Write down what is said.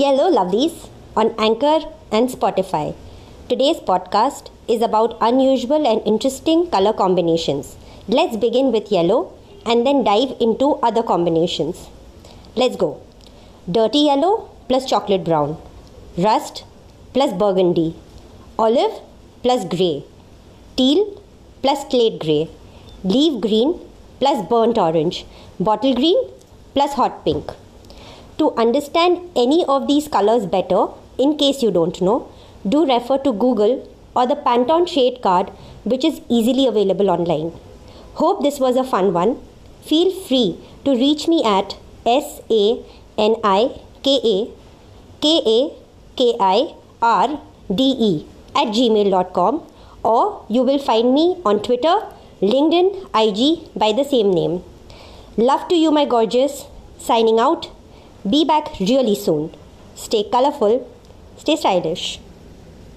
Yellow Lovelies on Anchor and Spotify. Today's podcast is about unusual and interesting color combinations. Let's begin with yellow and then dive into other combinations. Let's go. Dirty yellow plus chocolate brown, rust plus burgundy, olive plus grey, teal plus slate grey, leaf green plus burnt orange, bottle green plus hot pink. To understand any of these colors better, in case you don't know, do refer to Google or the Pantone shade card, which is easily available online. Hope this was a fun one. Feel free to reach me at S A N I K A K A K I R D E at gmail.com or you will find me on Twitter, LinkedIn, IG by the same name. Love to you, my gorgeous. Signing out. Be back really soon. Stay colorful, stay stylish.